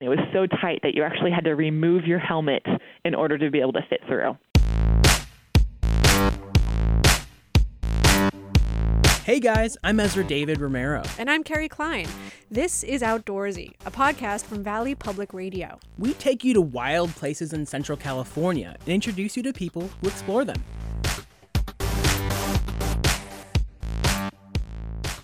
It was so tight that you actually had to remove your helmet in order to be able to fit through. Hey guys, I'm Ezra David Romero. And I'm Carrie Klein. This is Outdoorsy, a podcast from Valley Public Radio. We take you to wild places in Central California and introduce you to people who explore them.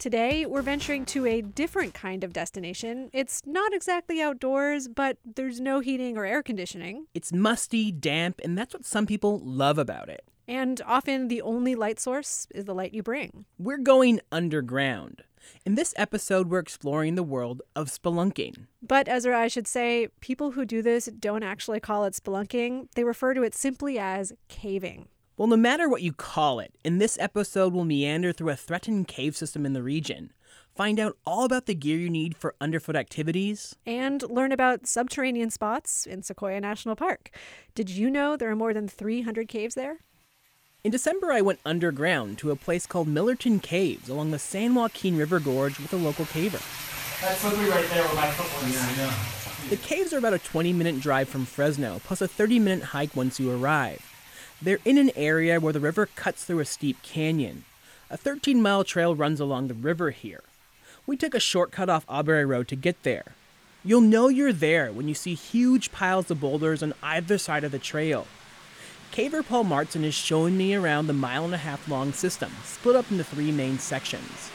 Today, we're venturing to a different kind of destination. It's not exactly outdoors, but there's no heating or air conditioning. It's musty, damp, and that's what some people love about it. And often the only light source is the light you bring. We're going underground. In this episode, we're exploring the world of spelunking. But Ezra, I should say, people who do this don't actually call it spelunking. They refer to it simply as caving. Well, no matter what you call it, in this episode, we'll meander through a threatened cave system in the region, find out all about the gear you need for underfoot activities, and learn about subterranean spots in Sequoia National Park. Did you know there are more than 300 caves there? In December, I went underground to a place called Millerton Caves along the San Joaquin River Gorge with a local caver. That's slippery right there where my foot was. Yeah, I know. The caves are about a 20 minute drive from Fresno, plus a 30 minute hike once you arrive. They're in an area where the river cuts through a steep canyon. A 13 mile trail runs along the river here. We took a shortcut off Auberry Road to get there. You'll know you're there when you see huge piles of boulders on either side of the trail. Caver Paul Martin is showing me around the mile and a half long system, split up into three main sections.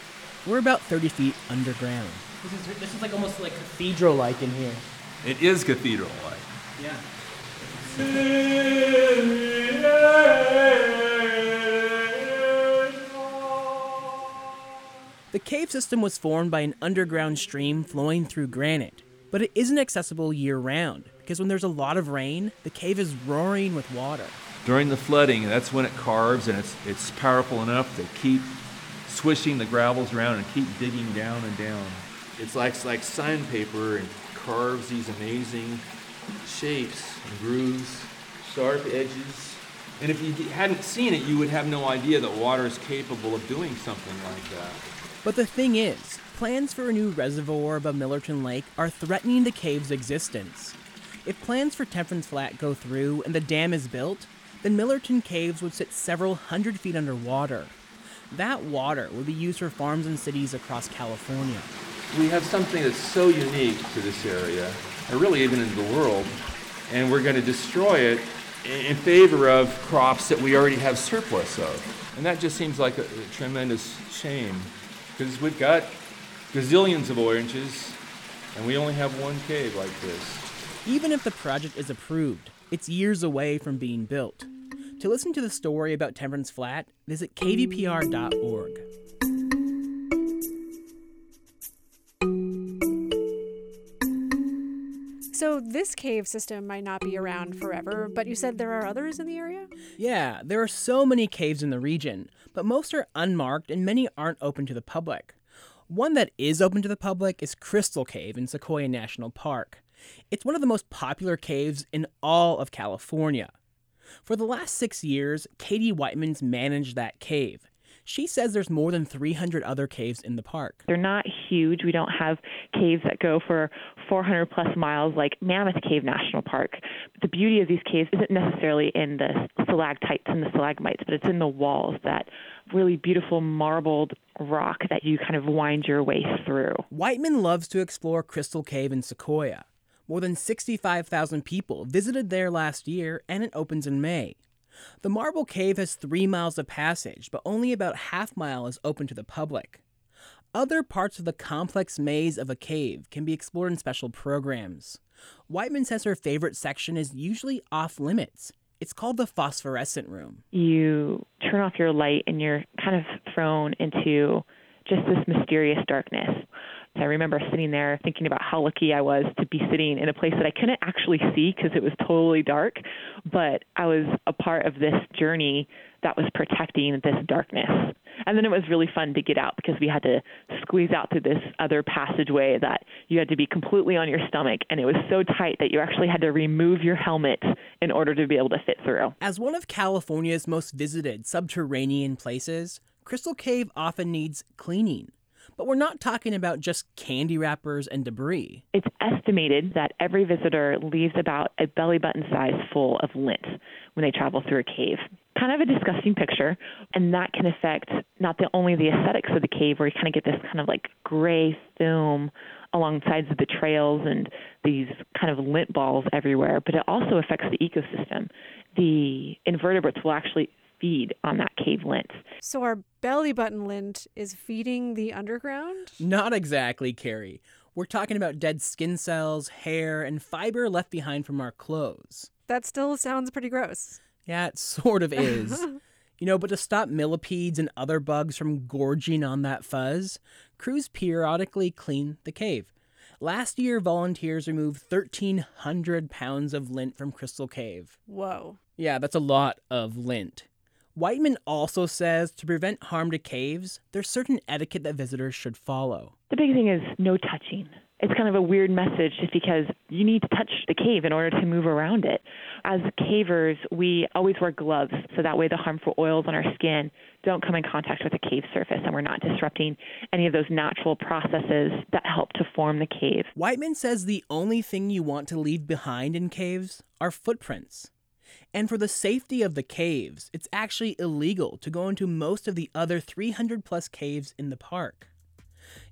We're about 30 feet underground. This is, this is like almost like cathedral like in here. It is cathedral like. Yeah. The cave system was formed by an underground stream flowing through granite, but it isn't accessible year round because when there's a lot of rain, the cave is roaring with water. During the flooding, that's when it carves and it's, it's powerful enough to keep swishing the gravels around and keep digging down and down. It's like, like sandpaper and carves these amazing shapes and grooves, sharp edges. And if you hadn't seen it, you would have no idea that water is capable of doing something like that. But the thing is, plans for a new reservoir above Millerton Lake are threatening the cave's existence. If plans for Temperance Flat go through and the dam is built, then Millerton Caves would sit several hundred feet underwater. That water would be used for farms and cities across California. We have something that's so unique to this area, and really even in the world, and we're going to destroy it in favor of crops that we already have surplus of. And that just seems like a, a tremendous shame because we've got gazillions of oranges and we only have one cave like this. Even if the project is approved, it's years away from being built. To listen to the story about Temperance Flat, visit kvpr.org. So, this cave system might not be around forever, but you said there are others in the area? Yeah, there are so many caves in the region, but most are unmarked and many aren't open to the public. One that is open to the public is Crystal Cave in Sequoia National Park. It's one of the most popular caves in all of California. For the last six years, Katie Whiteman's managed that cave. She says there's more than 300 other caves in the park. They're not huge. We don't have caves that go for 400 plus miles like Mammoth Cave National Park. But the beauty of these caves isn't necessarily in the stalactites and the stalagmites, but it's in the walls, that really beautiful marbled rock that you kind of wind your way through. Whiteman loves to explore Crystal Cave in Sequoia. More than 65,000 people visited there last year, and it opens in May. The Marble Cave has three miles of passage, but only about half mile is open to the public. Other parts of the complex maze of a cave can be explored in special programs. Whiteman says her favorite section is usually off limits. It's called the phosphorescent room. You turn off your light and you're kind of thrown into just this mysterious darkness. I remember sitting there thinking about how lucky I was to be sitting in a place that I couldn't actually see because it was totally dark, but I was a part of this journey that was protecting this darkness. And then it was really fun to get out because we had to squeeze out through this other passageway that you had to be completely on your stomach. And it was so tight that you actually had to remove your helmet in order to be able to fit through. As one of California's most visited subterranean places, Crystal Cave often needs cleaning. But we're not talking about just candy wrappers and debris. It's estimated that every visitor leaves about a belly button size full of lint when they travel through a cave. Kind of a disgusting picture, and that can affect not the, only the aesthetics of the cave, where you kind of get this kind of like gray film along sides of the trails and these kind of lint balls everywhere, but it also affects the ecosystem. The invertebrates will actually feed on that cave lint. So our belly button lint is feeding the underground? Not exactly, Carrie. We're talking about dead skin cells, hair, and fiber left behind from our clothes. That still sounds pretty gross. Yeah, it sort of is. you know, but to stop millipedes and other bugs from gorging on that fuzz, crews periodically clean the cave. Last year, volunteers removed 1,300 pounds of lint from Crystal Cave. Whoa. Yeah, that's a lot of lint. Whiteman also says to prevent harm to caves, there's certain etiquette that visitors should follow. The big thing is no touching. It's kind of a weird message just because you need to touch the cave in order to move around it. As cavers, we always wear gloves so that way the harmful oils on our skin don't come in contact with the cave surface and we're not disrupting any of those natural processes that help to form the cave. Whiteman says the only thing you want to leave behind in caves are footprints. And for the safety of the caves, it's actually illegal to go into most of the other 300 plus caves in the park.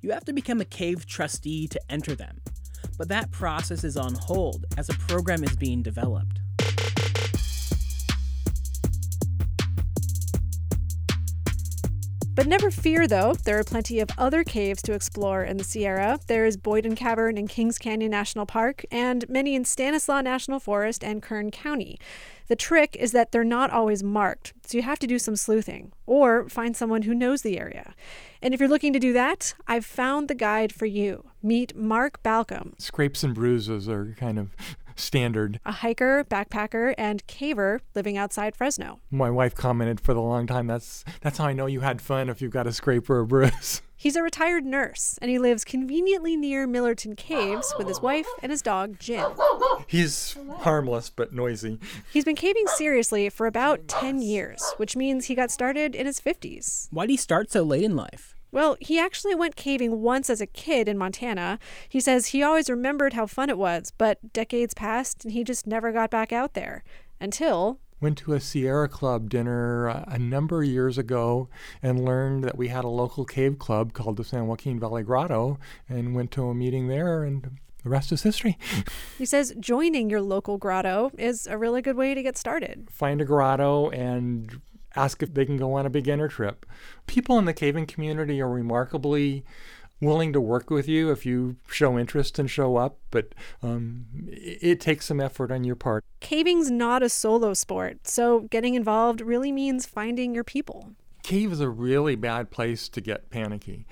You have to become a cave trustee to enter them, but that process is on hold as a program is being developed. But never fear, though, there are plenty of other caves to explore in the Sierra. There is Boyden Cavern in Kings Canyon National Park, and many in Stanislaus National Forest and Kern County. The trick is that they're not always marked, so you have to do some sleuthing or find someone who knows the area. And if you're looking to do that, I've found the guide for you. Meet Mark Balcom. Scrapes and bruises are kind of standard. A hiker, backpacker, and caver living outside Fresno. My wife commented for the long time that's that's how I know you had fun if you've got a scrape or a bruise. He's a retired nurse, and he lives conveniently near Millerton Caves with his wife and his dog, Jin. He's harmless but noisy. He's been caving seriously for about 10 years, which means he got started in his 50s. Why'd he start so late in life? Well, he actually went caving once as a kid in Montana. He says he always remembered how fun it was, but decades passed and he just never got back out there. Until went to a Sierra Club dinner uh, a number of years ago and learned that we had a local cave club called the San Joaquin Valley Grotto and went to a meeting there and the rest is history. he says joining your local grotto is a really good way to get started. Find a grotto and ask if they can go on a beginner trip. People in the caving community are remarkably willing to work with you if you show interest and show up, but um, it, it takes some effort on your part. Caving's not a solo sport, so getting involved really means finding your people. Cave is a really bad place to get panicky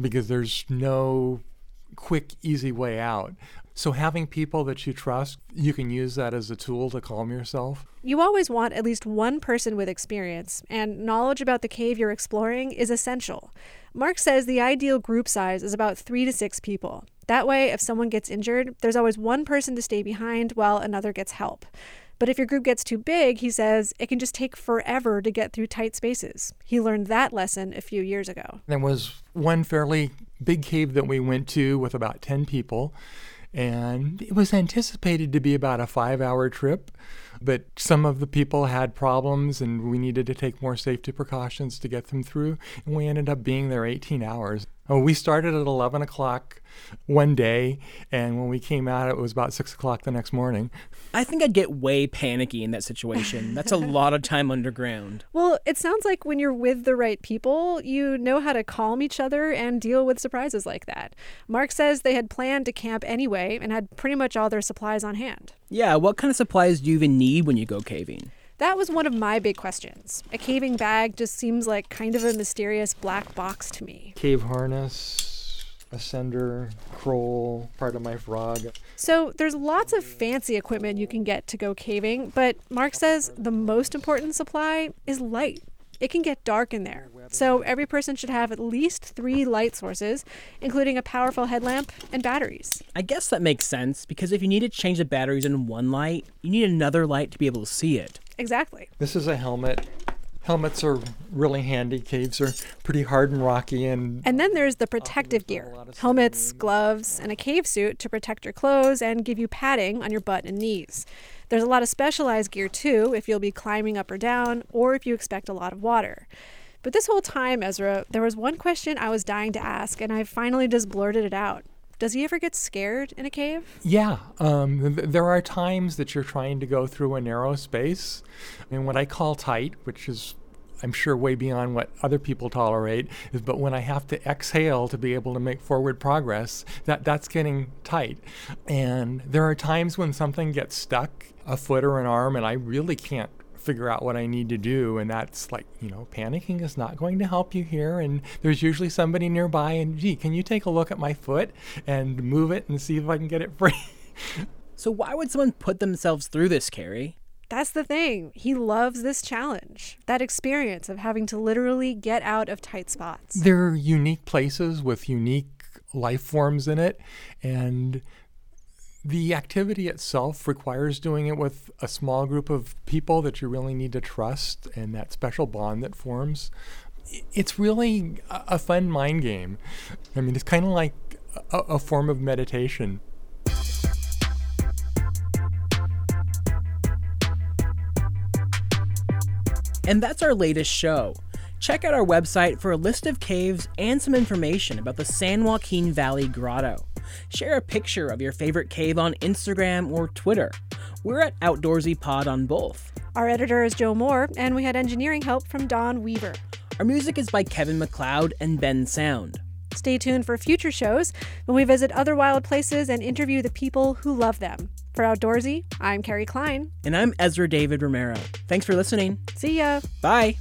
because there's no quick, easy way out. So, having people that you trust, you can use that as a tool to calm yourself. You always want at least one person with experience, and knowledge about the cave you're exploring is essential. Mark says the ideal group size is about three to six people. That way, if someone gets injured, there's always one person to stay behind while another gets help. But if your group gets too big, he says, it can just take forever to get through tight spaces. He learned that lesson a few years ago. There was one fairly big cave that we went to with about 10 people and it was anticipated to be about a five hour trip. But some of the people had problems, and we needed to take more safety precautions to get them through. And we ended up being there 18 hours. Oh, we started at 11 o'clock one day, and when we came out, it was about 6 o'clock the next morning. I think I'd get way panicky in that situation. That's a lot of time underground. Well, it sounds like when you're with the right people, you know how to calm each other and deal with surprises like that. Mark says they had planned to camp anyway and had pretty much all their supplies on hand. Yeah, what kind of supplies do you even need when you go caving? That was one of my big questions. A caving bag just seems like kind of a mysterious black box to me. Cave harness, ascender, Croll, part of my frog. So there's lots of fancy equipment you can get to go caving, but Mark says the most important supply is light. It can get dark in there. So every person should have at least three light sources, including a powerful headlamp and batteries. I guess that makes sense because if you need to change the batteries in one light, you need another light to be able to see it. Exactly. This is a helmet Helmets are really handy. Caves are pretty hard and rocky and And then there's the protective gear helmets, gloves, and a cave suit to protect your clothes and give you padding on your butt and knees. There's a lot of specialized gear too if you'll be climbing up or down or if you expect a lot of water. But this whole time, Ezra, there was one question I was dying to ask, and I finally just blurted it out. Does he ever get scared in a cave? Yeah, um, th- there are times that you're trying to go through a narrow space, and what I call tight, which is I'm sure way beyond what other people tolerate, is but when I have to exhale to be able to make forward progress, that that's getting tight. And there are times when something gets stuck, a foot or an arm, and I really can't figure out what I need to do. And that's like, you know, panicking is not going to help you here. And there's usually somebody nearby, and gee, can you take a look at my foot and move it and see if I can get it free? So, why would someone put themselves through this, Carrie? That's the thing. He loves this challenge, that experience of having to literally get out of tight spots. They're unique places with unique life forms in it. And the activity itself requires doing it with a small group of people that you really need to trust and that special bond that forms. It's really a fun mind game. I mean, it's kind of like a, a form of meditation. And that's our latest show. Check out our website for a list of caves and some information about the San Joaquin Valley Grotto. Share a picture of your favorite cave on Instagram or Twitter. We're at Outdoorsy Pod on both. Our editor is Joe Moore, and we had engineering help from Don Weaver. Our music is by Kevin MacLeod and Bensound. Stay tuned for future shows when we visit other wild places and interview the people who love them. For Outdoorsy, I'm Carrie Klein. And I'm Ezra David Romero. Thanks for listening. See ya. Bye.